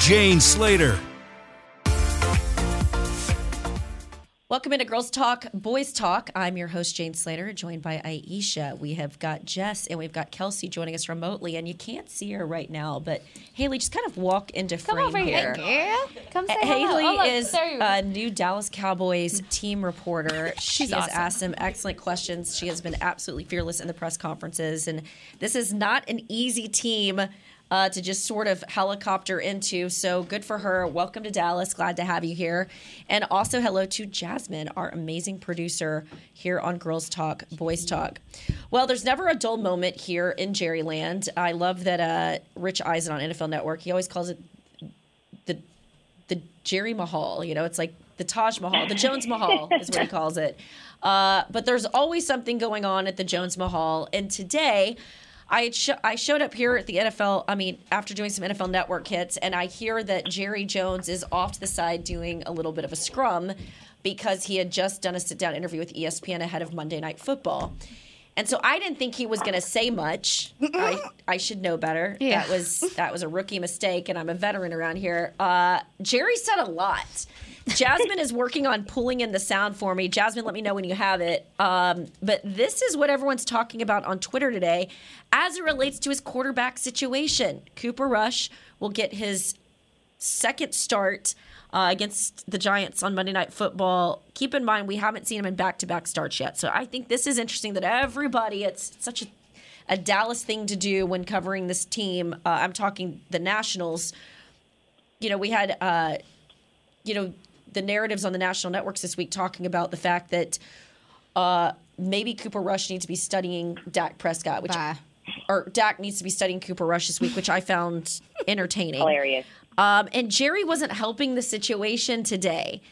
Jane Slater. Welcome into Girls Talk, Boys Talk. I'm your host, Jane Slater, joined by Aisha. We have got Jess and we've got Kelsey joining us remotely, and you can't see her right now, but Haley, just kind of walk into Come frame over here. Come say Uh, hello. Haley Oh, is there you go. a new Dallas Cowboys team reporter. She has awesome. asked some excellent questions. She has been absolutely fearless in the press conferences, and this is not an easy team uh, to just sort of helicopter into. So good for her. Welcome to Dallas. Glad to have you here. And also hello to Jasmine, our amazing producer here on Girls Talk, Boys Talk. Well, there's never a dull moment here in Jerryland. I love that uh, Rich Eisen on NFL Network. He always calls it the the Jerry Mahal. You know, it's like the Taj Mahal, the Jones Mahal is what he calls it. Uh, but there's always something going on at the Jones Mahal. And today, I had sh- I showed up here at the NFL. I mean, after doing some NFL Network hits, and I hear that Jerry Jones is off to the side doing a little bit of a scrum because he had just done a sit down interview with ESPN ahead of Monday Night Football. And so I didn't think he was going to say much. I, I should know better. Yeah. That was that was a rookie mistake, and I'm a veteran around here. Uh, Jerry said a lot. Jasmine is working on pulling in the sound for me. Jasmine, let me know when you have it. Um, but this is what everyone's talking about on Twitter today as it relates to his quarterback situation. Cooper Rush will get his second start uh, against the Giants on Monday Night Football. Keep in mind, we haven't seen him in back to back starts yet. So I think this is interesting that everybody, it's such a, a Dallas thing to do when covering this team. Uh, I'm talking the Nationals. You know, we had, uh, you know, the narratives on the national networks this week talking about the fact that uh, maybe Cooper Rush needs to be studying Dak Prescott, which Bye. or Dak needs to be studying Cooper Rush this week, which I found entertaining. hilarious. Um, and Jerry wasn't helping the situation today.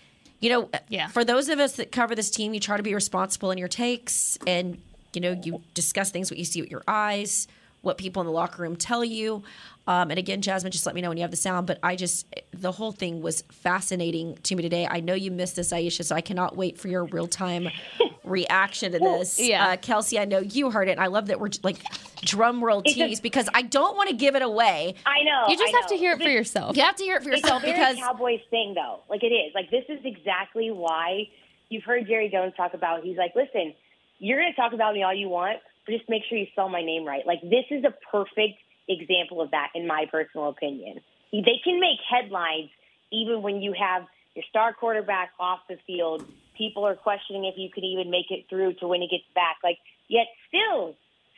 You know, Yeah. for those of us that cover this team, you try to be responsible in your takes and, you know, you discuss things what you see with your eyes, what people in the locker room tell you. Um, and again, Jasmine, just let me know when you have the sound. But I just, the whole thing was fascinating to me today. I know you missed this, Aisha, so I cannot wait for your real time reaction to this. yeah. Uh, Kelsey, I know you heard it. And I love that we're like drum roll tease because I don't want to give it away. I know. You just I have to hear it for yourself. You have to hear it for It's yourself a very because Cowboys thing, though. Like it is. Like this is exactly why you've heard Jerry Jones talk about. He's like, listen, you're going to talk about me all you want, but just make sure you spell my name right. Like this is a perfect example of that, in my personal opinion. They can make headlines even when you have your star quarterback off the field. People are questioning if you could even make it through to when he gets back. Like yet still,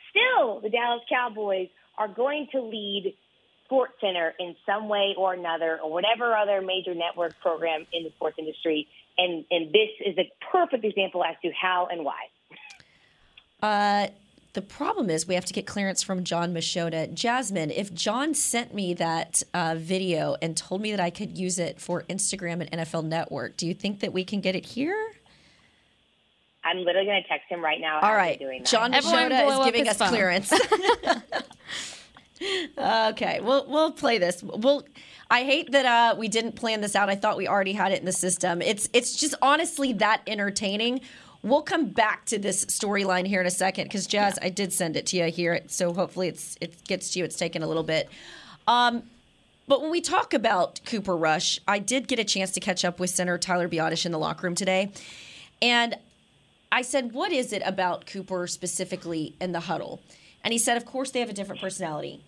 still, the Dallas Cowboys are going to lead Sports Center in some way or another, or whatever other major network program in the sports industry. And and this is a perfect example as to how and why. Uh, the problem is we have to get clearance from Jon Machota. Jasmine, if John sent me that uh, video and told me that I could use it for Instagram and NFL Network, do you think that we can get it here? I'm literally going to text him right now. All as right, we're doing that. John Everyone Machota blow is giving us phone. clearance. okay, we'll we'll play this. We'll. I hate that uh, we didn't plan this out. I thought we already had it in the system. It's it's just honestly that entertaining. We'll come back to this storyline here in a second because Jazz, I did send it to you here, so hopefully it's it gets to you. It's taken a little bit. Um, but when we talk about Cooper Rush, I did get a chance to catch up with Senator Tyler Biadasz in the locker room today, and I said, What is it about Cooper specifically in the huddle? And he said, Of course, they have a different personality,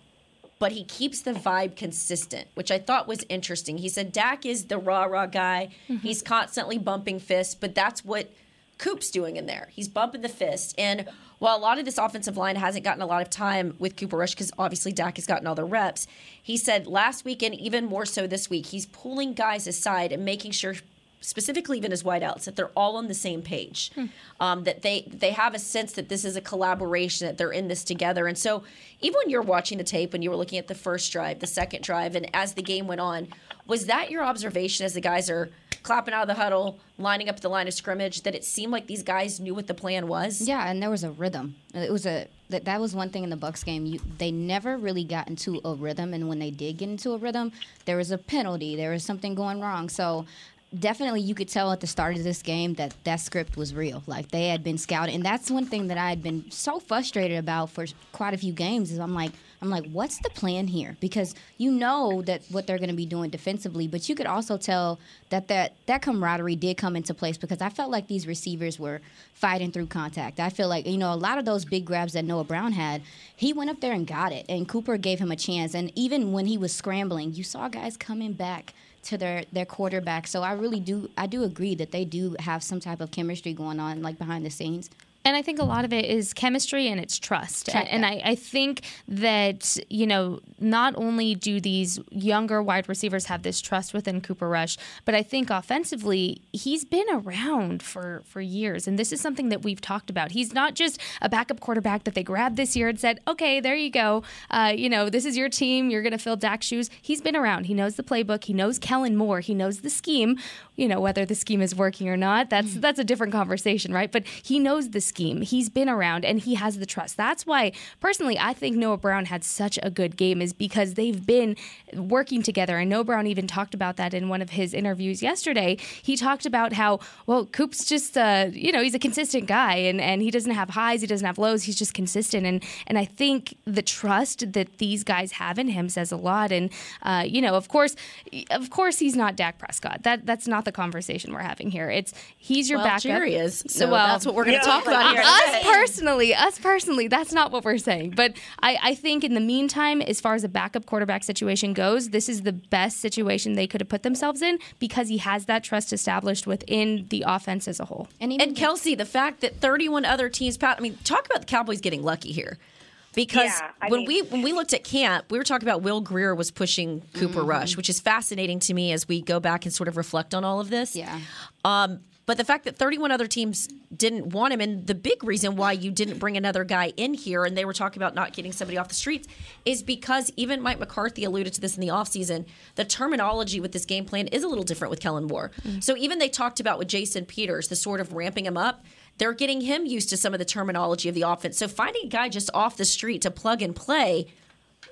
but he keeps the vibe consistent, which I thought was interesting. He said, Dak is the rah rah guy. He's constantly bumping fists, but that's what Coop's doing in there. He's bumping the fist. And while a lot of this offensive line hasn't gotten a lot of time with Cooper Rush, because obviously Dak has gotten all the reps, he said last week and even more so this week, he's pulling guys aside and making sure specifically even as wideouts, that they're all on the same page. Um, that they they have a sense that this is a collaboration, that they're in this together. And so even when you're watching the tape and you were looking at the first drive, the second drive, and as the game went on, was that your observation as the guys are clapping out of the huddle, lining up the line of scrimmage, that it seemed like these guys knew what the plan was? Yeah, and there was a rhythm. It was a that, that was one thing in the Bucks game. You, they never really got into a rhythm, and when they did get into a rhythm, there was a penalty. There was something going wrong. So definitely you could tell at the start of this game that that script was real. Like they had been scouted, and that's one thing that I had been so frustrated about for quite a few games. Is I'm like, I'm like, what's the plan here? Because you know that what they're going to be doing defensively, but you could also tell that that that camaraderie did come into place because I felt like these receivers were fighting through contact. I feel like you know a lot of those big grabs that Noah Brown had, he went up there and got it, and Cooper gave him a chance. And even when he was scrambling, you saw guys coming back to their their quarterback. So I really do I do agree that they do have some type of chemistry going on like behind the scenes. And I think a lot of it is chemistry and it's trust. And I, I, think that, you know, not only do these younger wide receivers have this trust within Cooper Rush, but I think offensively, he's been around for, for years. And this is something that we've talked about. He's not just a backup quarterback that they grabbed this year and said, okay, there you go. Uh, you know, this is your team. You're going to fill Dak's shoes. He's been around. He knows the playbook. He knows Kellen Moore. He knows the scheme. You know, whether the scheme is working or not, that's, mm. that's a different conversation, right? But he knows the scheme scheme. He's been around and he has the trust. That's why, personally, I think Noah Brown had such a good game, is because they've been working together. And Noah Brown even talked about that in one of his interviews yesterday. He talked about how, well, Coop's just, uh, you know, he's a consistent guy and, and he doesn't have highs, he doesn't have lows, he's just consistent. And, and I think the trust that these guys have in him says a lot. And, uh, you know, of course, of course, he's not Dak Prescott. That That's not the conversation we're having here. It's he's your well, backup. Jerry is. So, well, that's what we're going to talk about us personally, us personally, that's not what we're saying. But I, I think in the meantime, as far as a backup quarterback situation goes, this is the best situation they could have put themselves in because he has that trust established within the offense as a whole. And, and Kelsey, the fact that 31 other teams, Pat, I mean, talk about the Cowboys getting lucky here because yeah, when mean, we when we looked at camp, we were talking about Will Grier was pushing Cooper mm-hmm. Rush, which is fascinating to me as we go back and sort of reflect on all of this. Yeah. Um, but the fact that 31 other teams didn't want him, and the big reason why you didn't bring another guy in here, and they were talking about not getting somebody off the streets, is because even Mike McCarthy alluded to this in the offseason. The terminology with this game plan is a little different with Kellen Moore. Mm-hmm. So even they talked about with Jason Peters, the sort of ramping him up, they're getting him used to some of the terminology of the offense. So finding a guy just off the street to plug and play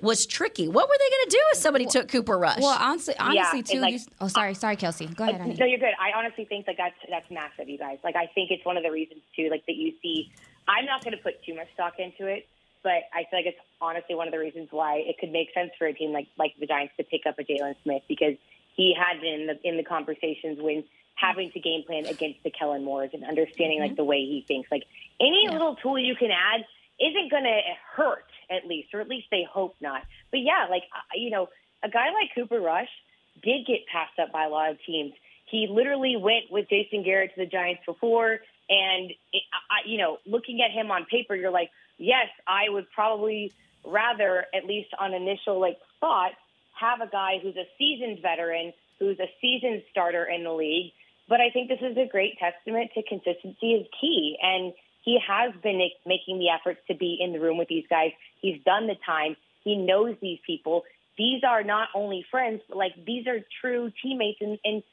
was tricky. What were they going to do if somebody took Cooper Rush? Well, honestly, honestly yeah, too. Like, you, oh, sorry, sorry, Kelsey. Go ahead. Honey. No, you're good. I honestly think that that's that's massive, you guys. Like, I think it's one of the reasons too, like that you see. I'm not going to put too much stock into it, but I feel like it's honestly one of the reasons why it could make sense for a team like like the Giants to pick up a Jaylon Smith because he had been in the in the conversations when having to game plan against the Kellen Moores and understanding mm-hmm. like the way he thinks. Like any yeah. little tool you can add isn't going to hurt at least, or at least they hope not. But yeah, like uh, you know, a guy like Cooper Rush did get passed up by a lot of teams. He literally went with Jason Garrett to the Giants before, and it, I, you know, looking at him on paper, you're like, yes, I would probably rather, at least on initial like thought, have a guy who's a seasoned veteran, who's a seasoned starter in the league. But I think this is a great testament to consistency is key. And he has been making the efforts to be in the room with these guys. He's done the time. He knows these people. These are not only friends, but like these are true teammates and, and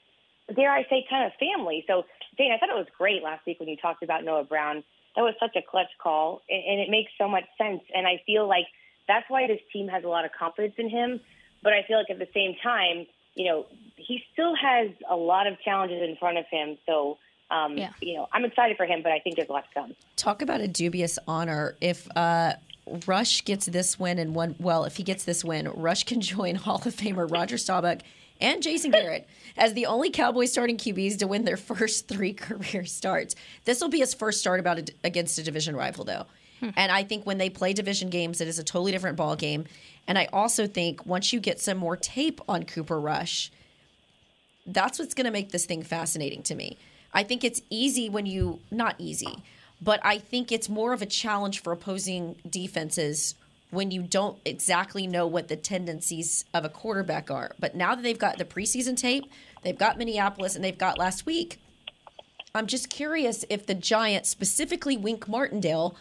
dare I say, kind of family. So, Dane, I thought it was great last week when you talked about Noah Brown. That was such a clutch call, and, and it makes so much sense. And I feel like that's why this team has a lot of confidence in him. But I feel like at the same time, you know, he still has a lot of challenges in front of him. So um, yeah. you know, I'm excited for him, but I think there's a lot to come. Talk about a dubious honor. If uh, Rush gets this win and one, well, if he gets this win, Rush can join Hall of Famer Roger Staubach and Jason Garrett as the only Cowboys starting QBs to win their first three career starts. This will be his first start about a, against a division rival, though. Hmm. And I think when they play division games, it is a totally different ball game. And I also think once you get some more tape on Cooper Rush, that's what's going to make this thing fascinating to me. I think it's easy when you not easy, but I think it's more of a challenge for opposing defenses when you don't exactly know what the tendencies of a quarterback are. But now that they've got the preseason tape, they've got Minneapolis, and they've got last week. I'm just curious if the Giants, specifically Wink Martindale,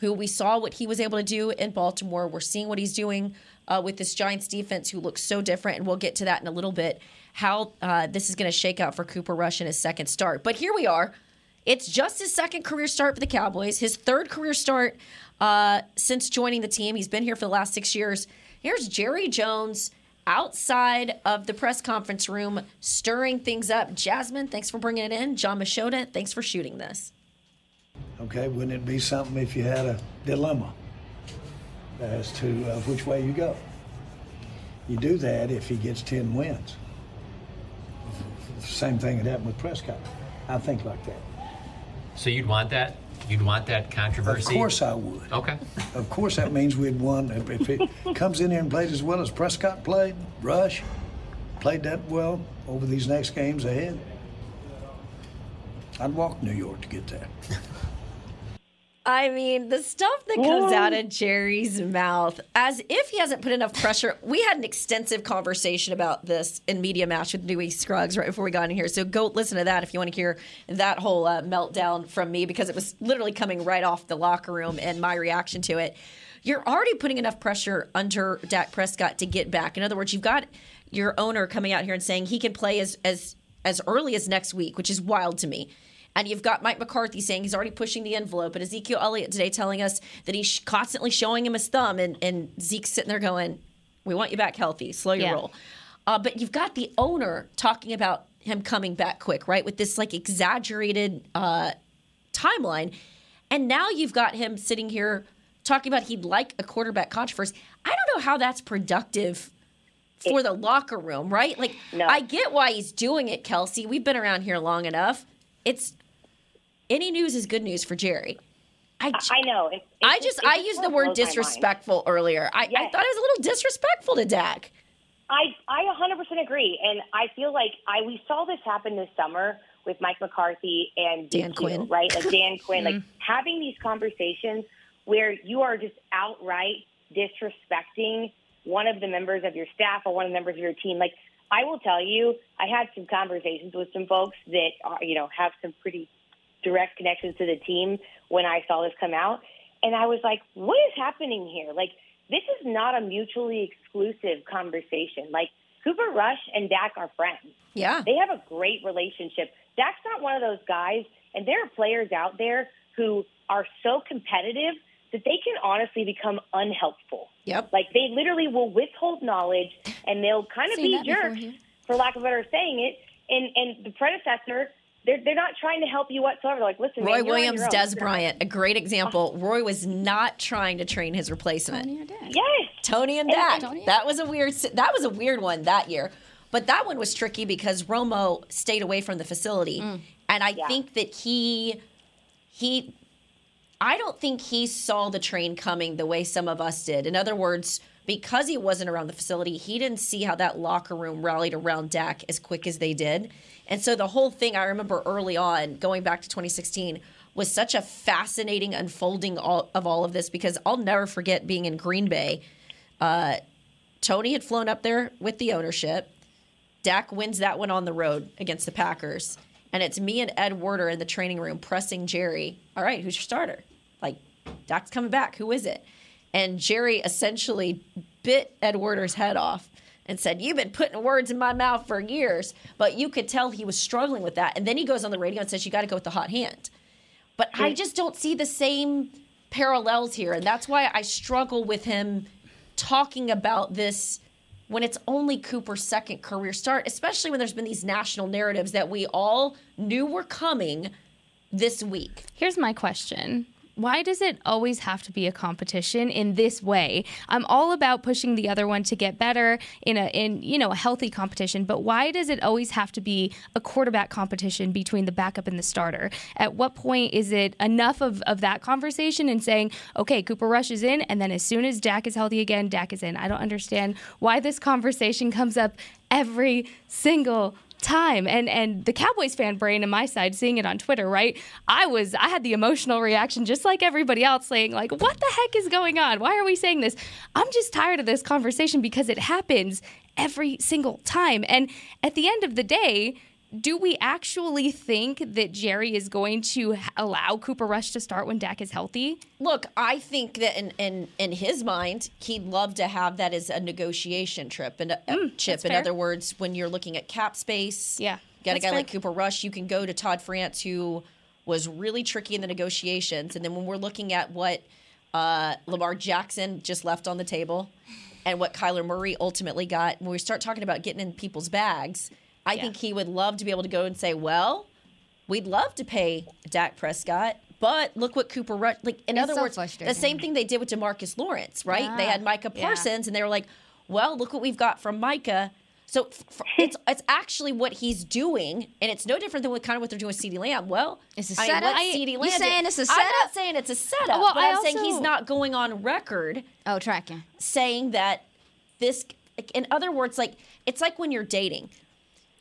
who we saw what he was able to do in Baltimore, we're seeing what he's doing uh, with this Giants defense, who looks so different, and we'll get to that in a little bit. How uh, this is going to shake out for Cooper Rush in his second start. But here we are. It's just his second career start for the Cowboys, his third career start uh, since joining the team. He's been here for the last six years. Here's Jerry Jones outside of the press conference room, stirring things up. Jasmine, thanks for bringing it in. Jon Machota, thanks for shooting this. Okay, wouldn't it be something if you had a dilemma as to uh, which way you go? You do that if he gets 10 wins. Same thing that happened with Prescott. I think like that. So you'd want that? You'd want that controversy? Of course I would. Okay. Of course that means we'd won. If, if it comes in here and plays as well as Prescott played, Rush played that well over these next games ahead, I'd walk New York to get that. I mean, the stuff that comes out of Jerry's mouth, as if he hasn't put enough pressure. We had an extensive conversation about this in Media Match with Dewey Scruggs right before we got in here. So go listen to that if you want to hear that whole uh, meltdown from me because it was literally coming right off the locker room and my reaction to it. You're already putting enough pressure under Dak Prescott to get back. In other words, you've got your owner coming out here and saying he can play as as as early as next week, which is wild to me. And you've got Mike McCarthy saying he's already pushing the envelope, and Ezekiel Elliott today telling us that he's constantly showing him his thumb, and, and Zeke's sitting there going, "We want you back healthy. Slow your Yeah. roll." Uh, but you've got the owner talking about him coming back quick, right? With this like exaggerated uh, timeline, and now you've got him sitting here talking about he'd like a quarterback controversy. I don't know how that's productive for the locker room, right? Like, No. I get why he's doing it, Kelsey. We've been around here long enough. It's any news is good news for Jerry. I, know. I just I used the word disrespectful earlier. I, I thought it was a little disrespectful to Dak. I I 100% agree, and I feel like I we saw this happen this summer with Mike McCarthy and Dan DQ, Quinn. right? Like Dan Quinn, like Mm-hmm. having these conversations where you are just outright disrespecting one of the members of your staff or one of the members of your team. Like I will tell you, I had some conversations with some folks that are, you know have some pretty direct connections to the team when I saw this come out. And I was like, what is happening here? Like, this is not a mutually exclusive conversation. Like, Cooper Rush and Dak are friends. Yeah. They have a great relationship. Dak's not one of those guys, and there are players out there who are so competitive that they can honestly become unhelpful. Yep. Like, they literally will withhold knowledge and they'll kind of be jerks, for lack of a better saying it. And, and the predecessor, they're, they're not trying to help you whatsoever. They're like, listen, Roy man, Williams, your. Dez Bryant, a great example. Roy was not trying to train his replacement. Tony or Dak? Yes. Tony and And- Dak. Tony and That was a weird. That was a weird one that year. But that one was tricky because Romo stayed away from the facility, Mm. and I Yeah. think that he he. I don't think he saw the train coming the way some of us did. In other words, because he wasn't around the facility, he didn't see how that locker room rallied around Dak as quick as they did. And so the whole thing I remember early on, going back to 2016, was such a fascinating unfolding all, of all of this because I'll never forget being in Green Bay. Uh, Tony had flown up there with the ownership. Dak wins that one on the road against the Packers. And it's me and Ed Werder in the training room pressing Jerry. All right, who's your starter? Like, Dak's coming back. Who is it? And Jerry essentially bit Ed Werder's head off and said, You've been putting words in my mouth for years. But you could tell he was struggling with that. And then he goes on the radio and says, You got to go with the hot hand. But I just don't see the same parallels here. And that's why I struggle with him talking about this when it's only Cooper's second career start, especially when there's been these national narratives that we all knew were coming this week. Here's my question. Why does it always have to be a competition in this way? I'm all about pushing the other one to get better in a in you know a healthy competition, but why does it always have to be a quarterback competition between the backup and the starter? At what point is it enough of, of that conversation and saying, okay, Cooper Rush is in, and then as soon as Dak is healthy again, Dak is in? I don't understand why this conversation comes up every single time. And and the Cowboys fan brain in my side seeing it on Twitter, right? I was I had the emotional reaction just like everybody else saying like what the heck is going on? Why are we saying this? I'm just tired of this conversation because it happens every single time. And at the end of the day, do we actually think that Jerry is going to allow Cooper Rush to start when Dak is healthy? Look, I think that in in, in his mind, he'd love to have that as a negotiation trip and a, a Mm, chip. In fair. other words, when you're looking at cap space, Yeah, you got a guy fair. like Cooper Rush, you can go to Todd France, who was really tricky in the negotiations. And then when we're looking at what uh, Lamar Jackson just left on the table and what Kyler Murray ultimately got, when we start talking about getting in people's bags, I think he would love to be able to go and say, well, we'd love to pay Dak Prescott. But look what Cooper Rush like. In It's other so words, the same thing they did with Demarcus Lawrence, right? they had Micah yeah. Parsons, and they were like, "Well, look what we've got from Micah." So f- f- it's it's actually what he's doing, and it's no different than what kind of what they're doing with CeeDee Lamb. Well, It's a I setup? I- CeeDee you Lamb? do? saying it's a I'm setup? not saying it's a setup, Well, but I I'm saying he's not going on record Oh, tracking. saying that this. In other words, like it's like when you're dating.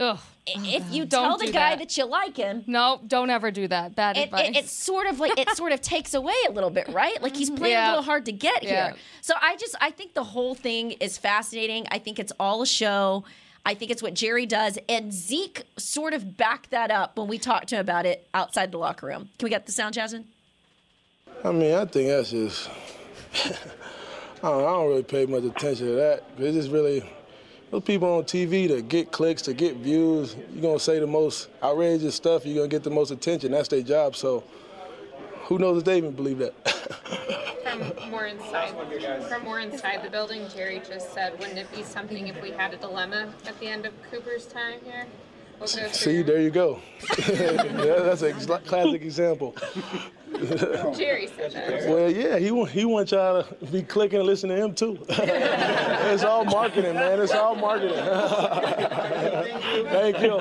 Ugh. Oh, if you Don't tell the do guy that. that you like him, No, don't ever do that. Bad it, advice. it, it's sort of like it sort of takes away a little bit, right? Like he's playing Yeah. a little hard to get Yeah. here. So I just I think the whole thing is fascinating. I think it's all a show. I think it's what Jerry does, and Zeke sort of backed that up when we talked to him about it outside the locker room. Can we get the sound, Jasmine? I mean, I think that's just. I, don't, I don't really pay much attention to that. It's just really those people on TV to get clicks, to get views. You're gonna say the most outrageous stuff. You're gonna get the most attention. That's their job. So, who knows if they even believe that? From more inside, from more inside the building, Jerry just said, wouldn't it be something if we had a dilemma at the end of Cooper's time here? We'll See, there you go. yeah, that's a classic example. Jerry said that. Well, yeah, he want he wants y'all to be clicking and listening to him too. it's all marketing, man. It's all marketing. Thank you.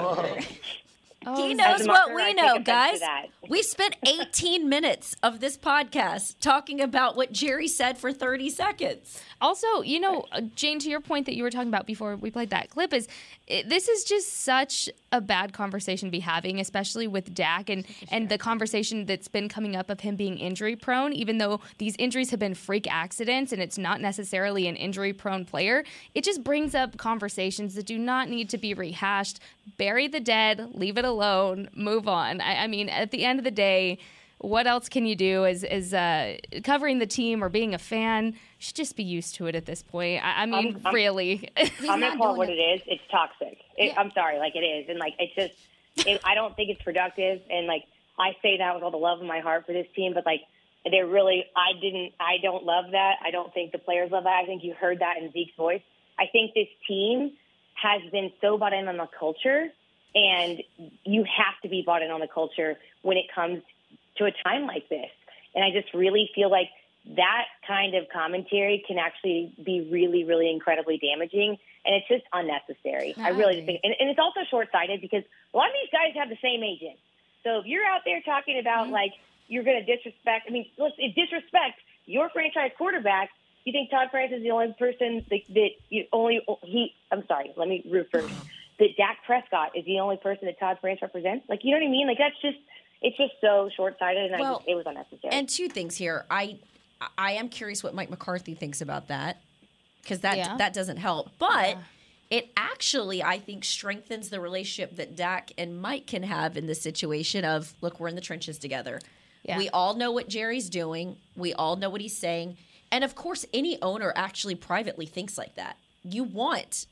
he knows what we know, offense to guys. We spent 18 minutes of this podcast talking about what Jerry said for 30 seconds. Also, you know, uh, Jane, to your point that you were talking about before we played that clip, is it, this is just such a bad conversation to be having, especially with Dak and and the conversation that's been coming up of him being injury prone. Even though these injuries have been freak accidents and it's not necessarily an injury prone player, it just brings up conversations that do not need to be rehashed. Bury the dead, leave it alone, move on. I, I mean, at the end of the day. What else can you do as, as uh, covering the team or being a fan? You should just be used to it at this point. I, I mean, I'm- I'm- really. I'm not gonna call it what it. it is. It's toxic. It, Yeah. I'm sorry, like it is, and like it's just. It, I don't think it's productive, and like I say that with all the love in my heart for this team, but like they're really. I didn't. I don't love that. I don't think the players love that. I think you heard that in Zeke's voice. I think this team has been so bought in on the culture, and you have to be bought in on the culture when it comes to a time like this. And I just really feel like that kind of commentary can actually be really, really incredibly damaging. And it's just unnecessary. I really agree. think, and, and it's also short sighted because a lot of these guys have the same agent. So if you're out there talking about mm-hmm. like you're going to disrespect, I mean, let's disrespect your franchise quarterback. You think Todd France is the only person that, that you only he? I'm sorry. Let me reverse. That Dak Prescott is the only person that Todd France represents. Like you know what I mean? Like that's just it's just so short sighted, and I just, it was unnecessary. And two things here. I I am curious what Mike McCarthy thinks about that because that Yeah. that doesn't help. But uh-huh. it actually, I think, strengthens the relationship that Dak and Mike can have in this situation. Of look, we're in the trenches together. Yeah. We all know what Jerry's doing. We all know what he's saying. And of course, any owner actually privately thinks like that. You want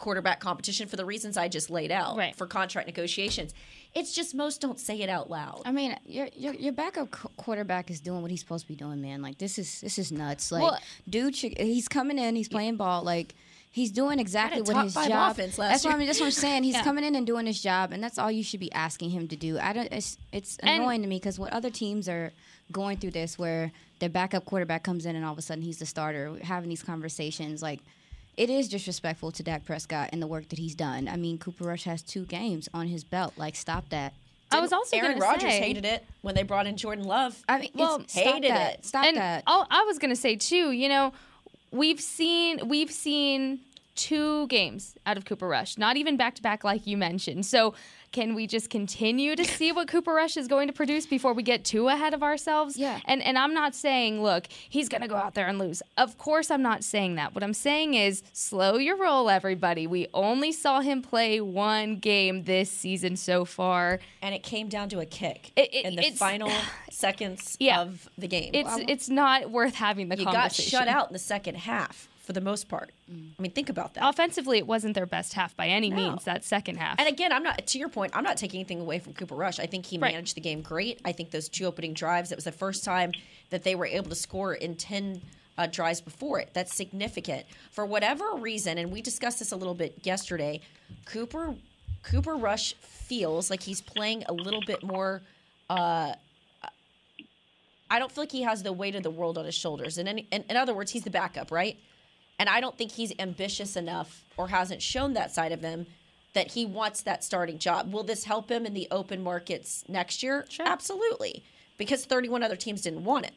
quarterback competition for the reasons I just laid out Right. for contract negotiations. It's just most don't say it out loud. I mean, your your, your backup qu- quarterback is doing what he's supposed to be doing, man. Like this is this is nuts. Like, Well- dude, he's coming in, he's playing ball, like. He's doing exactly what top his five job. offense last that's what. I'm. That's what I'm saying. He's Yeah. coming in and doing his job, and that's all you should be asking him to do. I don't. It's it's And- annoying to me because what other teams are going through this, where their backup quarterback comes in and all of a sudden he's the starter, We're having these conversations like. It is disrespectful to Dak Prescott and the work that he's done. I mean, Cooper Rush has two games on his belt. Like, stop that. I was also Aaron going to Rodgers say, hated it when they brought in Jordan Love. I mean, Well, it's, stop hated that. it. Stop and that. oh, I was going to say too. You know, we've seen we've seen two games out of Cooper Rush, not even back to back like you mentioned. So can we just continue to see what Cooper Rush is going to produce before we get too ahead of ourselves? Yeah. And and I'm not saying, look, he's going to go out there and lose. Of course I'm not saying that. What I'm saying is slow your roll everybody. We only saw him play one game this season so far and it came down to a kick It- it- in the final seconds Yeah. of the game. it's it's not worth having the conversation. you got shut out in the second half for the most part. I mean, think about that. Offensively, it wasn't their best half by any No. means. That second half. And again, I'm not to your point. I'm not taking anything away from Cooper Rush. I think he Right. managed the game great. I think those two opening drives. It was the first time that they were able to score in ten uh, drives before it. That's significant. For whatever reason, and we discussed this a little bit yesterday. Cooper Cooper Rush feels like he's playing a little bit more. Uh, I don't feel like he has the weight of the world on his shoulders. In, in, in other words, he's the backup, right? And I don't think he's ambitious enough or hasn't shown that side of him that he wants that starting job. Will this help him in the open markets next year? Absolutely. Because 31 other teams didn't want it.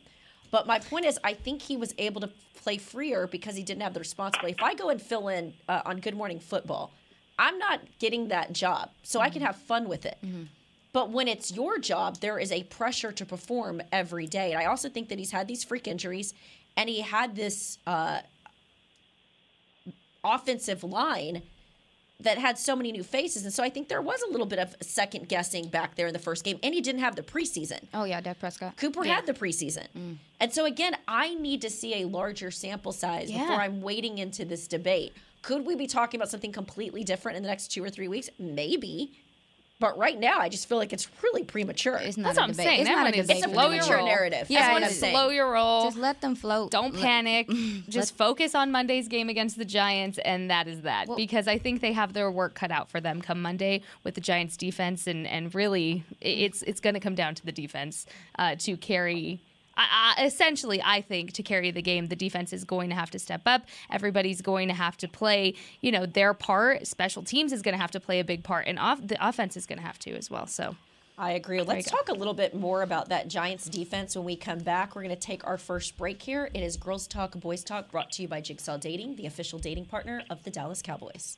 But my point is, I think he was able to play freer because he didn't have the responsibility. If I go and fill in uh, on Good Morning Football, I'm not getting that job. So I can have fun with it. But when it's your job, there is a pressure to perform every day. And I also think that he's had these freak injuries and he had this uh, offensive line that had so many new faces. And so I think there was a little bit of second guessing back there in the first game. And he didn't have the preseason. Oh yeah, Dak Prescott. Cooper had the preseason. Mm. And so again, I need to see a larger sample size Yeah. before I'm wading into this debate. Could we be talking about something completely different in the next two or three weeks? Maybe. But right now, I just feel like it's really premature. It's not That's a what I'm debate. saying. It's That not one a is debate. It's a slow me. your narrative. yeah, That's what I'm just saying. slow your roll. Just let them float. Don't panic. Just focus on Monday's game against the Giants, and that is that. Well- because I think they have their work cut out for them come Monday with the Giants' defense, and and really, it's it's going to come down to the defense uh, to carry. I, I, essentially, I think to carry the game, the defense is going to have to step up. Everybody's going to have to play, you know, their part. Special teams is going to have to play a big part, and off, the offense is going to have to as well. So. I agree. Let's talk a little bit more about that Giants defense when we come back. We're going to take our first break here. It is Girls Talk, Boys Talk, brought to you by Jigsaw Dating, the official dating partner of the Dallas Cowboys.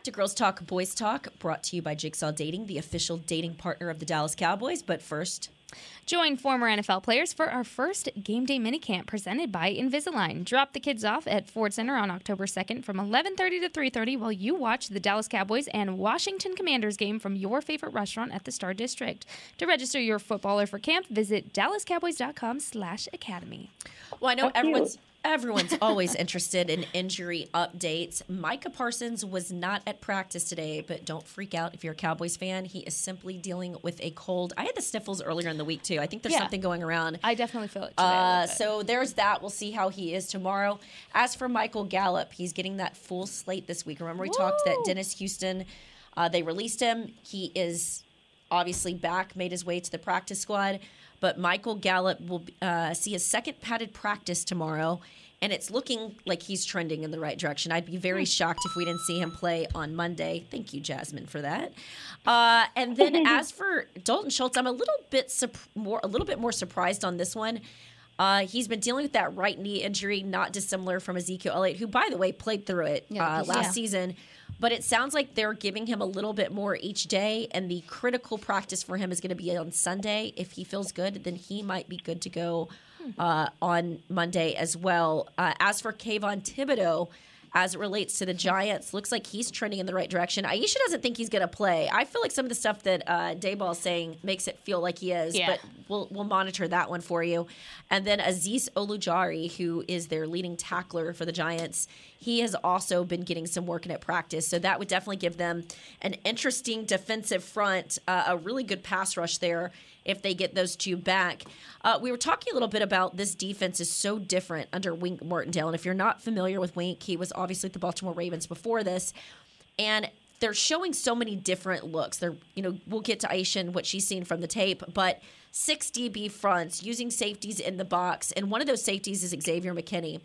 Back to Girls Talk Boys Talk, brought to you by Jigsaw Dating, the official dating partner of the Dallas Cowboys. But first, Join former NFL players for our first game day minicamp presented by Invisalign. Drop the kids off at Ford Center on October 2nd from 11:30 to 3:30 while you watch the Dallas Cowboys and Washington Commanders game from your favorite restaurant at the Star District. To register your footballer for camp, visit dallascowboys.com/academy. well, I know everyone's everyone's always interested in injury updates. Micah Parsons was not at practice today, but don't freak out if you're a Cowboys fan. He is simply dealing with a cold. I had the sniffles earlier in the week too. I think there's Yeah. something going around. I definitely feel it today. Uh, so there's that. We'll see how he is tomorrow. As for Michael Gallup, he's getting that full slate this week. Remember, we talked that Dennis Houston, uh, they released him. He is obviously back, made his way to the practice squad. But Michael Gallup will uh, see his second padded practice tomorrow. And it's looking like he's trending in the right direction. I'd be very shocked if we didn't see him play on Monday. Thank you, Jasmine, for that. Uh, and then as for Dalton Schultz, I'm a little bit sup- more a little bit more surprised on this one. Uh, he's been dealing with that right knee injury, not dissimilar from Ezekiel Elliott, who, by the way, played through it Yeah, uh, last yeah. season. But it sounds like they're giving him a little bit more each day, and the critical practice for him is going to be on Sunday. If he feels good, then he might be good to go uh, on Monday as well. Uh, as for Kayvon Thibodeaux, as it relates to the Giants, looks like he's trending in the right direction. Aisha doesn't think he's going to play. I feel like some of the stuff that uh, Daboll is saying makes it feel like he is, Yeah. but we'll we'll monitor that one for you. And then Azeez Ojulari, who is their leading tackler for the Giants, he has also been getting some work in at practice. So that would definitely give them an interesting defensive front, uh, a really good pass rush there if they get those two back. Uh, we were talking a little bit about this defense is so different under Wink Martindale. And if you're not familiar with Wink, he was obviously at the Baltimore Ravens before this. And they're showing so many different looks. They're, you know, we'll get to Aisha and what she's seen from the tape, but six DB fronts using safeties in the box. And one of those safeties is Xavier McKinney.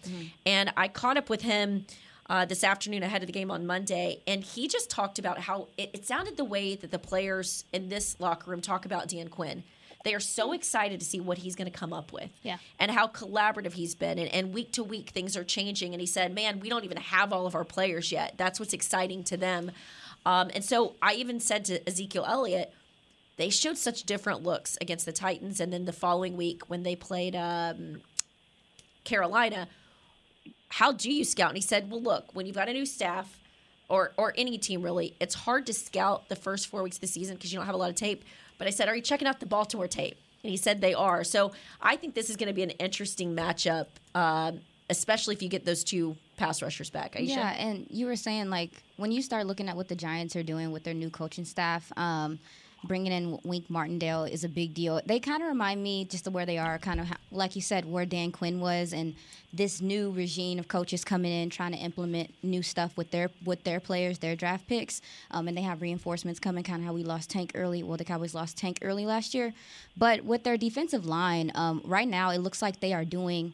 And I caught up with him uh, this afternoon ahead of the game on Monday, and he just talked about how it, it sounded the way that the players in this locker room talk about Dan Quinn. They are so excited to see what he's going to come up with Yeah. and how collaborative he's been. And, and week to week, things are changing. And he said, Man, we don't even have all of our players yet. That's what's exciting to them. Um, and so I even said to Ezekiel Elliott, they showed such different looks against the Titans. And then the following week, when they played um, Carolina, how do you scout? And he said, Well, look, when you've got a new staff, or or any team really, it's hard to scout the first four weeks of the season because you don't have a lot of tape. But I said, Are you checking out the Baltimore tape? And he said they are. So I think this is going to be an interesting matchup, um, especially if you get those two pass rushers back. Aisha? Yeah, and you were saying like when you start looking at what the Giants are doing with their new coaching staff, um, bringing in Wink Martindale is a big deal. They kind of remind me just of where they are, kind of how, like you said, where Dan Quinn was, and this new regime of coaches coming in trying to implement new stuff with their with their players, their draft picks, um, and they have reinforcements coming. Kind of how we lost Tank early. Well, the Cowboys lost Tank early last year, but with their defensive line, um, right now it looks like they are doing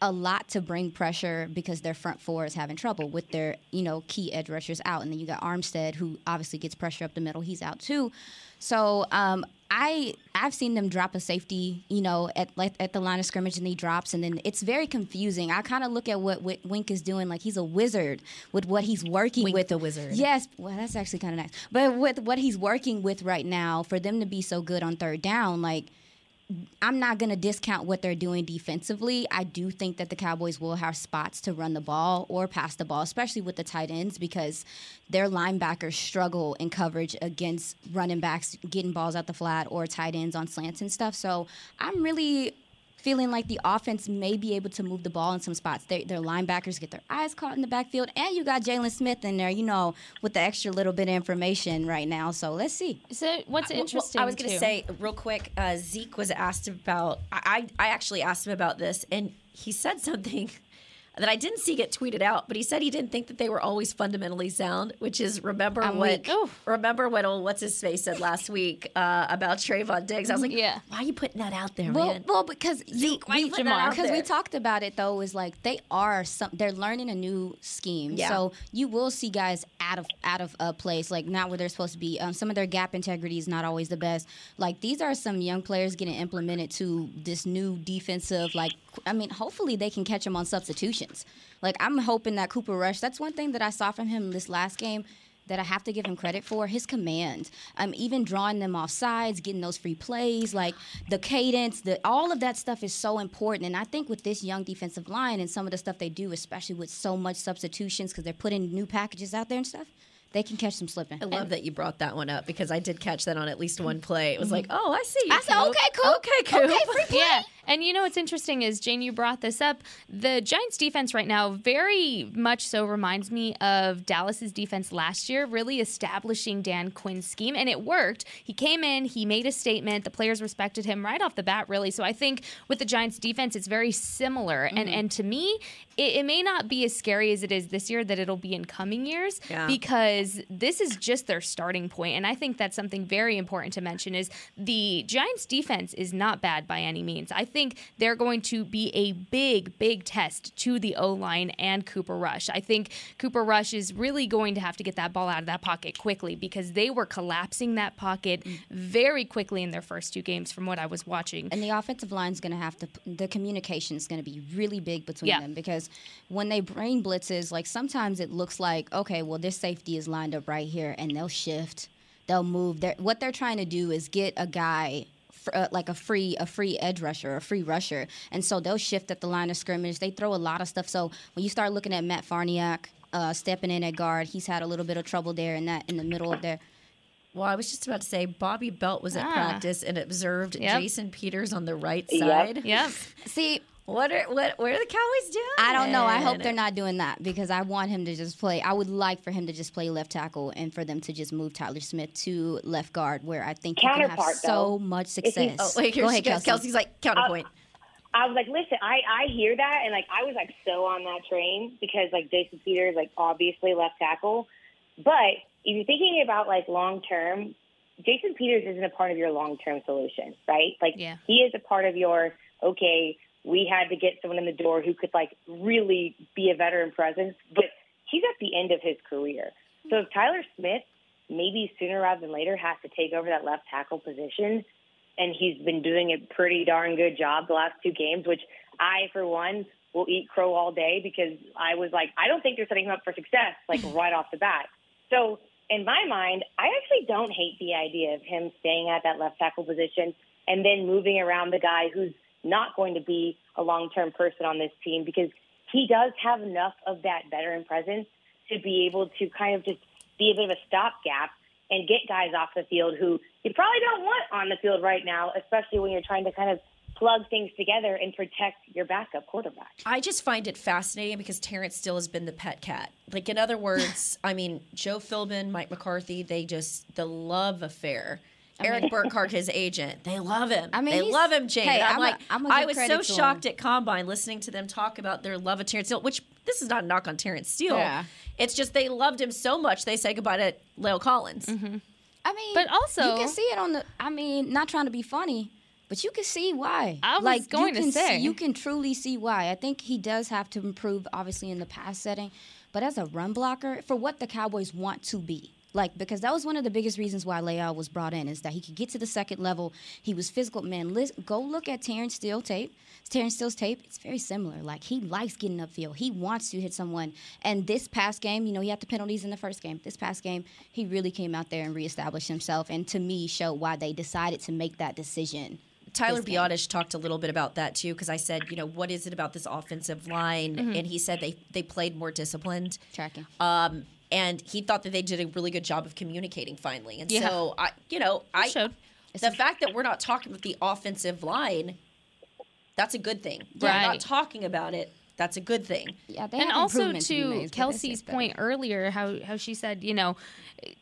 a lot to bring pressure because their front four is having trouble with their you know key edge rushers out, and then you got Armstead who obviously gets pressure up the middle. He's out too, so um, I I've seen them drop a safety you know at like at the line of scrimmage and he drops, and then it's very confusing. I kind of look at what, what Wink is doing like he's a wizard with what he's working Wink with. the wizard. Yes, well that's actually kind of nice, but with what he's working with right now for them to be so good on third down, like. I'm not going to discount what they're doing defensively. I do think that the Cowboys will have spots to run the ball or pass the ball, especially with the tight ends, because their linebackers struggle in coverage against running backs getting balls out the flat or tight ends on slants and stuff. So I'm really feeling like the offense may be able to move the ball in some spots. They, their linebackers get their eyes caught in the backfield, and you got Jaylon Smith in there, you know, with the extra little bit of information right now. So let's see. So what's Uh, well, interesting? I was going to say real quick. Uh, Zeke was asked about. I I actually asked him about this, and he said something that I didn't see get tweeted out, but he said he didn't think that they were always fundamentally sound, which is remember I'm what remember what old what's his face said last week uh, about Trevon Diggs. I was like, Yeah. why are you putting that out there, Well, man? well, because Zeke, why you putting that out because we talked about it though, is like they are some. They're learning a new scheme, Yeah. so you will see guys out of out of a place, like not where they're supposed to be. Um, some of their gap integrity is not always the best. Like these are some young players getting implemented to this new defensive. Like I mean, hopefully they can catch them on substitutions. Like I'm hoping that Cooper Rush. That's one thing that I saw from him this last game that I have to give him credit for his command. Um, even drawing them off sides, getting those free plays, like the cadence, the all of that stuff is so important. And I think with this young defensive line and some of the stuff they do, especially with so much substitutions because they're putting new packages out there and stuff, they can catch them slipping. I love that you brought that one up because I did catch that on at least one play. It was like, oh, I see. You, I said, Coop. okay, Coop. Okay, Coop. Okay, free play. Yeah. And you know what's interesting is, Jane, you brought this up. The Giants defense right now very much so reminds me of Dallas's defense last year, really establishing Dan Quinn's scheme. And it worked. He came in, he made a statement. The players respected him right off the bat, really. So I think with the Giants defense, it's very similar. And mm-hmm. and to me, it, it may not be as scary as it is this year that it'll be in coming years Yeah. because this is just their starting point. And I think that's something very important to mention is the Giants defense is not bad by any means. I think they're going to be a big, big test to the O line and Cooper Rush. I think Cooper Rush is really going to have to get that ball out of that pocket quickly because they were collapsing that pocket mm. very quickly in their first two games from what I was watching. And the offensive line's going to have to, the communication is going to be really big between Yeah. them because when they bring blitzes, like sometimes it looks like, okay, well, this safety is lined up right here and they'll shift, they'll move. They're, what they're trying to do is get a guy. Fr- Uh, like a free a free edge rusher a free rusher and so they'll shift at the line of scrimmage they throw a lot of stuff so when you start looking at Matt Farniok uh, stepping in at guard he's had a little bit of trouble there in that in the middle of there Well, I was just about to say Bobby Belt was at Ah. practice and observed Yep. Jason Peters on the right Yep. side. Yep. See, what are what what are the Cowboys doing? I don't know. I hope they're not doing that because I want him to just play. I would like for him to just play left tackle and for them to just move Tyler Smith to left guard, where I think you can have Counterpart, so much If he- success. Oh, wait, here Go ahead. Kelsey. Kelsey's like counterpoint. I was like, listen, I, I hear that, and like I was like so on that train because like Jason Peters, like obviously left tackle, but if you're thinking about like long term, Jason Peters isn't a part of your long term solution, right? Like Yeah. he is a part of your okay. We had to get someone in the door who could like really be a veteran presence, but he's at the end of his career. So if Tyler Smith maybe sooner rather than later has to take over that left tackle position, and he's been doing a pretty darn good job the last two games, which I, for one, will eat crow all day because I was like, I don't think they're setting him up for success, like right off the bat. So in my mind, I actually don't hate the idea of him staying at that left tackle position and then moving around the guy who's not going to be a long-term person on this team because he does have enough of that veteran presence to be able to kind of just be a bit of a stopgap and get guys off the field who you probably don't want on the field right now, especially when you're trying to kind of plug things together and protect your backup quarterback. I just find it fascinating because Terence Steele has been the pet cat. Like in other words, I mean, Joe Philbin, Mike McCarthy, they just the love affair. Eric Burkhart, his agent, they love him. I mean, they love him, Jane. hey, I'm, I'm like, I'm a I was so shocked him. at Combine listening to them talk about their love of Terence Steele, which this is not a knock on Terence Steele. Yeah. It's just they loved him so much they say goodbye to La'el Collins. Mm-hmm. I mean, But also- you can see it on the. I mean, not trying to be funny, but you can see why. I was like, going you to say. see, you can truly see why. I think he does have to improve, obviously, in the pass setting, but as a run blocker, for what the Cowboys want to be. Like because that was one of the biggest reasons why La'el was brought in is that he could get to the second level. He was physical. Man, listen, go look at Terence Steele tape. Terence Steele's tape. It's very similar. Like he likes getting upfield. He wants to hit someone. And this past game, you know, he had the penalties in the first game. This past game, he really came out there and reestablished himself. And to me, showed why they decided to make that decision. Tyler. Biadasz talked a little bit about that too, because I said, you know, what is it about this offensive line? Mhm. And he said they they played more disciplined. Tracking. Um, and he thought that they did a really good job of communicating finally. And Yeah. so I, you know, I the fact that we're not talking about the offensive line, that's a good thing. We're not talking about it. That's a good thing. Yeah, and also to Kelsey's point earlier, how how she said, you know,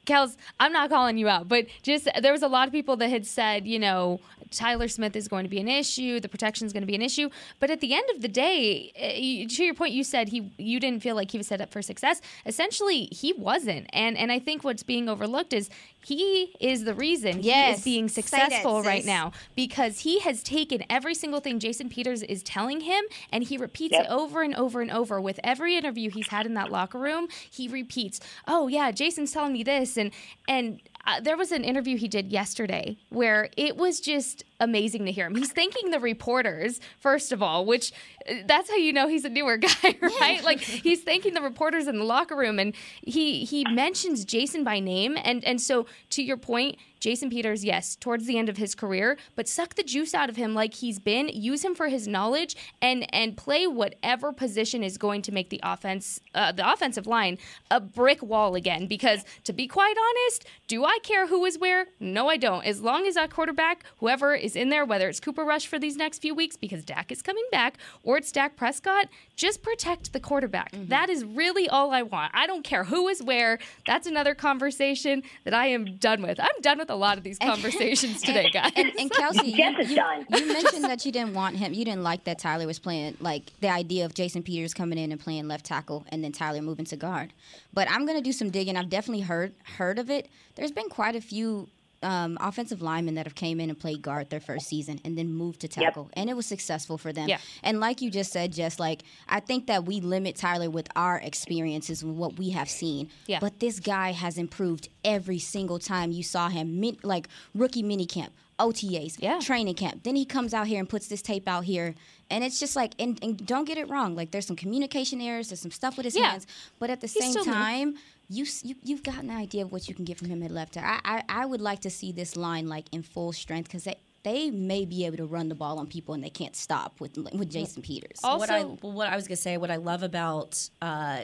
Kels, I'm not calling you out, but just there was a lot of people that had said, you know, Tyler Smith is going to be an issue, the protection is going to be an issue. But at the end of the day, uh, to your point, you said he you didn't feel like he was set up for success. Essentially, he wasn't, and and I think what's being overlooked is he is the reason yes. he is being successful that, right now because he has taken every single thing Jason Peters is telling him and he repeats yep. it over and over and over with every interview he's had in that locker room. He repeats, "Oh yeah, Jason's telling me this," and and uh, there was an interview he did yesterday where it was just amazing to hear him. He's thanking the reporters, first of all, which uh, that's how you know he's a newer guy, right? like he's thanking the reporters in the locker room and he he mentions Jason by name and and so to your point, Jason Peters, yes, towards the end of his career, but suck the juice out of him like he's been, use him for his knowledge and and play whatever position is going to make the offense uh, the offensive line a brick wall again because to be quite honest, do I care who is where? No, I don't. As long as that quarterback, whoever is in there, whether it's Cooper Rush for these next few weeks because Dak is coming back, or it's Dak Prescott, just protect the quarterback. Mm-hmm. That is really all I want. I don't care who is where. That's another conversation that I am done with. I'm done with a lot of these conversations today, guys. And, and Kelsey, you, you, you, mentioned that you didn't want him. You didn't like that Tyler was playing, like the idea of Jason Peters coming in and playing left tackle and then Tyler moving to guard. But I'm going to do some digging. I've definitely heard heard of it. There's been quite a few um, offensive linemen that have came in and played guard their first season and then moved to tackle, yep. and it was successful for them. Yeah. And like you just said, just like I think that we limit Tyler with our experiences and what we have seen. Yeah. But this guy has improved every single time you saw him, min- like rookie minicamp, OTAs, yeah. training camp. Then he comes out here and puts this tape out here. And it's just like, and, and don't get it wrong. Like, there's some communication errors, there's some stuff with his yeah. hands. But at the He's same time, new you, you you've got an idea of what you can get from him at left. I, I I would like to see this line like in full strength because they they may be able to run the ball on people and they can't stop with with Jason Peters. Also, what I, what I was gonna say, what I love about uh,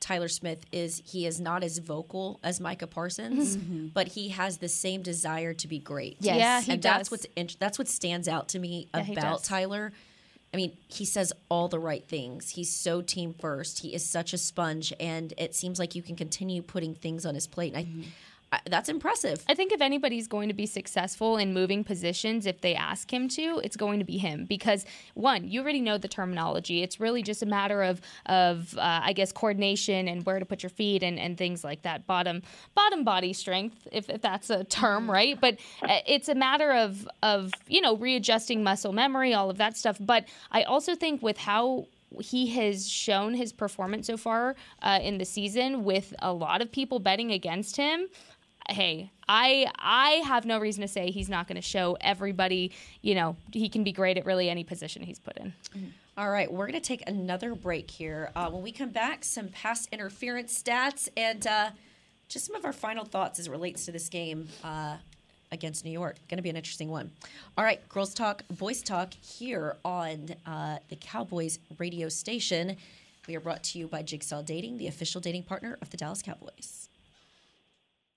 Tyler Smith is he is not as vocal as Micah Parsons, mm-hmm. but he has the same desire to be great. Yes. Yeah, he and does. that's what's in, that's what stands out to me yeah, about Tyler I mean, he says all the right things. He's so team first. He is such a sponge, and it seems like you can continue putting things on his plate. And I, mm-hmm that's impressive. I think if anybody's going to be successful in moving positions, if they ask him to, it's going to be him because one, you already know the terminology. It's really just a matter of of uh, I guess coordination and where to put your feet and, and things like that. Bottom bottom body strength, if, if that's a term, mm-hmm. right? But uh, it's a matter of of you know readjusting muscle memory, all of that stuff. But I also think with how he has shown his performance so far uh, in the season with a lot of people betting against him hey, I I have no reason to say he's not going to show everybody, you know, he can be great at really any position he's put in. Mm-hmm. All right, we're going to take another break here. Uh, when we come back, some pass interference stats and uh, just some of our final thoughts as it relates to this game uh, against New York. Going to be an interesting one. All right, Girls Talk, Boys Talk here on uh, the Cowboys radio station. We are brought to you by Jigsaw Dating, the official dating partner of the Dallas Cowboys.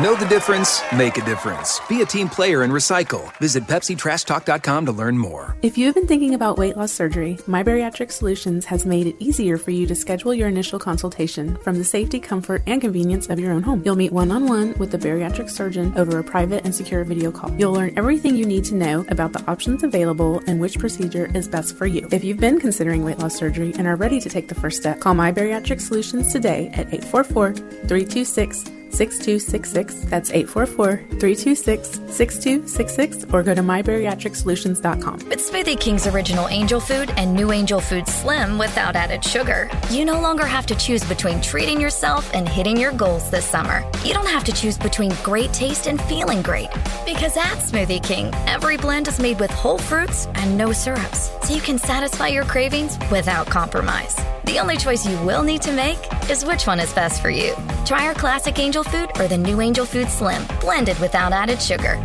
Know the difference, make a difference. Be a team player and recycle. Visit PepsiTrashTalk.com to learn more. If you've been thinking about weight loss surgery, My Bariatric Solutions has made it easier for you to schedule your initial consultation from the safety, comfort, and convenience of your own home. You'll meet one on one with the bariatric surgeon over a private and secure video call. You'll learn everything you need to know about the options available and which procedure is best for you. If you've been considering weight loss surgery and are ready to take the first step, call My Bariatric Solutions today at 844 326 6266. That's 844 326 6266 or go to mybariatricsolutions.com. With Smoothie King's original angel food and new angel food slim without added sugar, you no longer have to choose between treating yourself and hitting your goals this summer. You don't have to choose between great taste and feeling great. Because at Smoothie King, every blend is made with whole fruits and no syrups, so you can satisfy your cravings without compromise. The only choice you will need to make is which one is best for you. Try our classic angel food or the new angel food slim, blended without added sugar.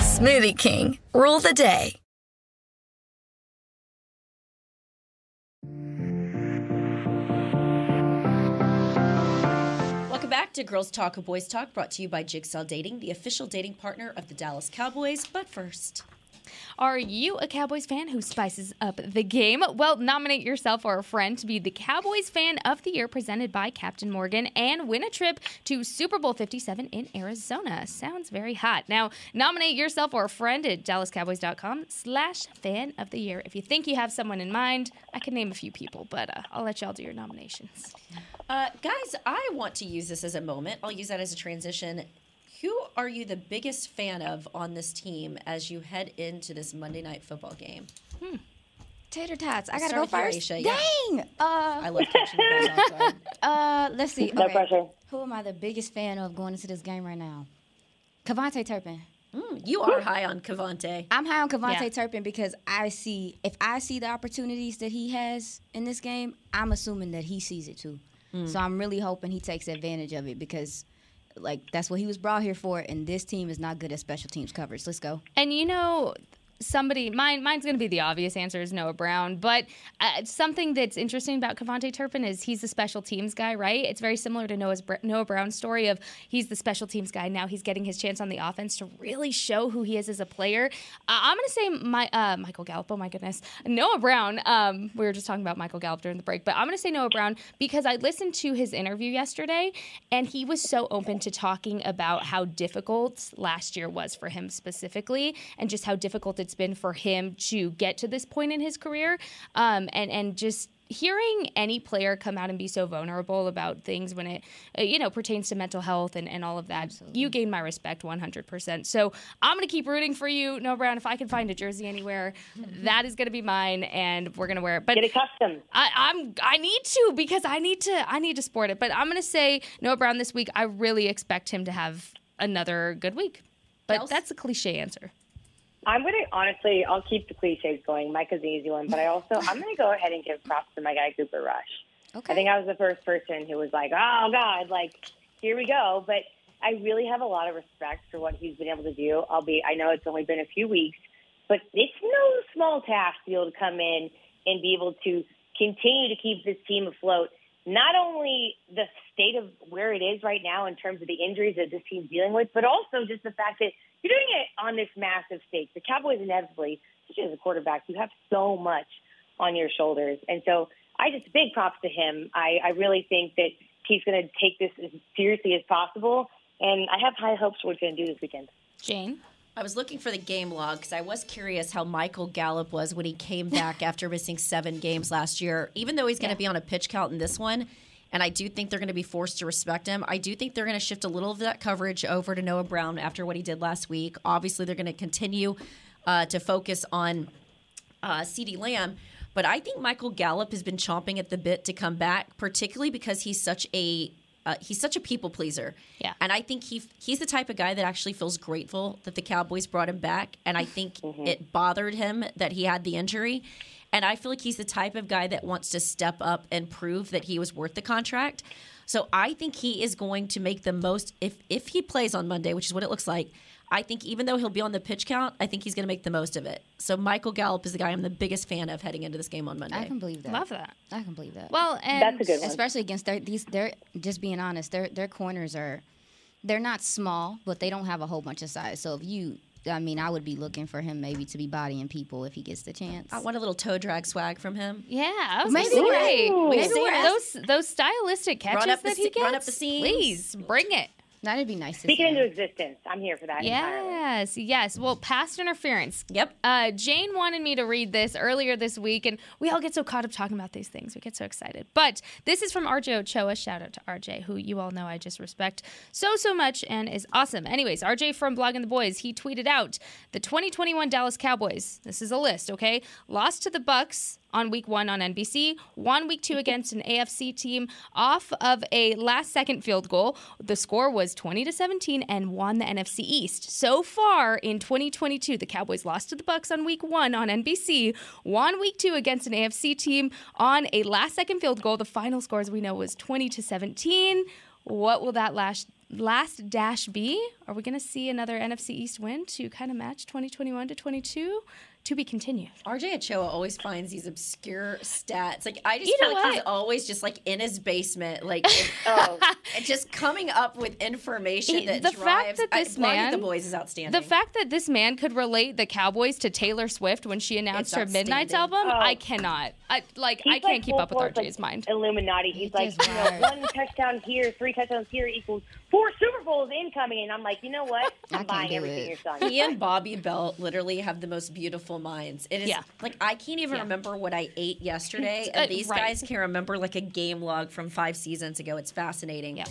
Smoothie King, rule the day. Welcome back to Girls Talk, or Boys Talk, brought to you by Jigsaw Dating, the official dating partner of the Dallas Cowboys. But first, Are you a Cowboys fan who spices up the game? Well, nominate yourself or a friend to be the Cowboys Fan of the Year presented by Captain Morgan and win a trip to Super Bowl 57 in Arizona. Sounds very hot. Now, nominate yourself or a friend at dallascowboys.com slash fan of the year. If you think you have someone in mind, I can name a few people, but uh, I'll let y'all do your nominations. uh, guys, I want to use this as a moment. I'll use that as a transition. Who are you the biggest fan of on this team as you head into this Monday night football game? Tater tots. I gotta Start go with you, first. Aisha, yeah. Dang. Uh, I love catching you guys. Uh, let's see. No pressure. Who am I the biggest fan of going into this game right now? KaVontae Turpin. Mm, you are high on KaVontae. I'm high on KaVontae Yeah. Turpin because I see if I see the opportunities that he has in this game, I'm assuming that he sees it too. Mm. So I'm really hoping he takes advantage of it because like that's what he was brought here for and this team is not good at special teams coverage. Let's go. And you know, somebody mine mine's going to be the obvious answer is Noah Brown, but uh, something that's interesting about KaVontae Turpin is he's the special teams guy, right? It's very similar to Noah's Noah Brown's story of he's the special teams guy. Now he's getting his chance on the offense to really show who he is as a player. Uh, I'm going to say my uh, Michael Gallup. Oh my goodness, Noah Brown. Um, we were just talking about Michael Gallup during the break, but I'm going to say Noah Brown because I listened to his interview yesterday, and he was so open to talking about how difficult last year was for him specifically, and just how difficult it's been for him to get to this point in his career, um, and and just hearing any player come out and be so vulnerable about things when it uh, you know pertains to mental health and, and all of that you gain my respect 100% so i'm going to keep rooting for you noah brown. If i can find a jersey anywhere that is going to be mine and we're going to wear it. But Get it custom. I, i'm i need to because i need to i need to sport it. But i'm going to say noah brown this week. I really expect him to have another good week. But that's a cliche answer I'm gonna honestly, I'll keep the cliches going. Micah's the easy one, but I also I'm gonna go ahead and give props to my guy Cooper Rush. Okay. I think I was the first person who was like, "Oh God, like here we go." But I really have a lot of respect for what he's been able to do. I'll be, I know it's only been a few weeks, but it's no small task to be able to come in and be able to continue to keep this team afloat. Not only the state of where it is right now in terms of the injuries that this team's dealing with, but also just the fact that you're doing it on this massive stake. The Cowboys inevitably, especially as a quarterback, you have so much on your shoulders. And so I just big props to him. I, I really think that he's going to take this as seriously as possible. And I have high hopes for what he's going to do this weekend. Jane? I was looking for the game log because I was curious how Michael Gallup was when he came back after missing seven games last year. Even though he's going to be on a pitch count in this one, and I do think they're going to be forced to respect him. I do think they're going to shift a little of that coverage over to Noah Brown after what he did last week. Obviously, they're going to continue uh, to focus on uh, CeeDee Lamb. But I think Michael Gallup has been chomping at the bit to come back, particularly because he's such a uh, he's such a people pleaser. Yeah. And I think he he's the type of guy that actually feels grateful that the Cowboys brought him back. And I think it bothered him that he had the injury. And I feel like he's the type of guy that wants to step up and prove that he was worth the contract. So I think he is going to make the most if if he plays on Monday, which is what it looks like. I think even though he'll be on the pitch count, I think he's going to make the most of it. So Michael Gallup is the guy I'm the biggest fan of heading into this game on Monday. I can believe that. Love that. I can believe that. Well, and That's a good one. especially against their these they're just being honest, their their corners are they're not small, but they don't have a whole bunch of size. So if you I mean, I would be looking for him maybe to be bodying people if he gets the chance. I want a little toe drag swag from him. Yeah, I was Maybe gonna we're- say, we've maybe we're- those those stylistic catches Run up the that he se- gets. run up the seams. Please bring it. That'd be nice to Speak into existence. I'm here for that. entirely. Yes, yes. Well, pass interference. Yep. Uh, Jane wanted me to read this earlier this week, and we all get so caught up talking about these things. We get so excited. But this is from RJ Ochoa. Shout out to RJ, who you all know I just respect so, so much and is awesome. Anyways, RJ from Blogging the Boys, he tweeted out the 2021 Dallas Cowboys. This is a list, okay? Lost to the Bucs on week one on NBC, won week two against an AFC team off of a last second field goal. The score was 20 to 17 and won the NFC East. So far in 2022, the Cowboys lost to the Bucs on week one on NBC, won week two against an AFC team on a last second field goal. The final score, as we know, was 20 to 17. What will that last last dash be? Are we going to see another NFC East win to kind of match 2021 to 22? To be continued. RJ Ochoa always finds these obscure stats. Like I just You feel know like he's always just like in his basement, like oh, and just coming up with information He- that the drives. fact that this Blogging man, the boys is outstanding. The fact that this man could relate the Cowboys to Taylor Swift when she announced her Midnights album, outstanding. I oh. cannot. I like He's I can't like keep up with RJ's like, mind. Illuminati. He's It like, you know, one touchdown here, three touchdowns here equals four Super Bowls incoming. And I'm like, you know what? I'm can't buying everything it. you're selling. he and Bobby Belt literally have the most beautiful minds. It is Yeah. like I can't even Yeah. remember what I ate yesterday, Uh, and these right. guys can remember like a game log from five seasons ago. It's fascinating. Yeah.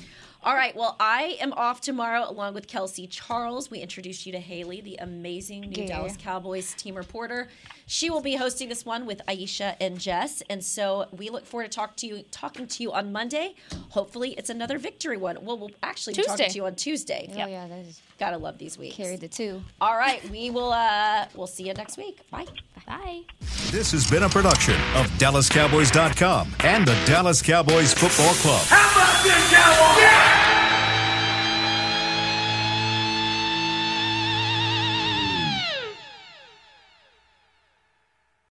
All right. Well, I am off tomorrow along with Kelsey Charles. We introduced you to Haley, the amazing new Yeah. Dallas Cowboys team reporter. She will be hosting this one with Aisha and Jess, and so we look forward to talk to you, talking to you on Monday. Hopefully, it's another victory one. Well, we'll actually be talking to you on Tuesday. Oh yeah, that is Gotta love these weeks. Carry the two. All right, we will. Uh, we'll see you next week. Bye. Bye. This has been a production of DallasCowboys.com and the Dallas Cowboys Football Club. How about this, Cowboys? Yeah!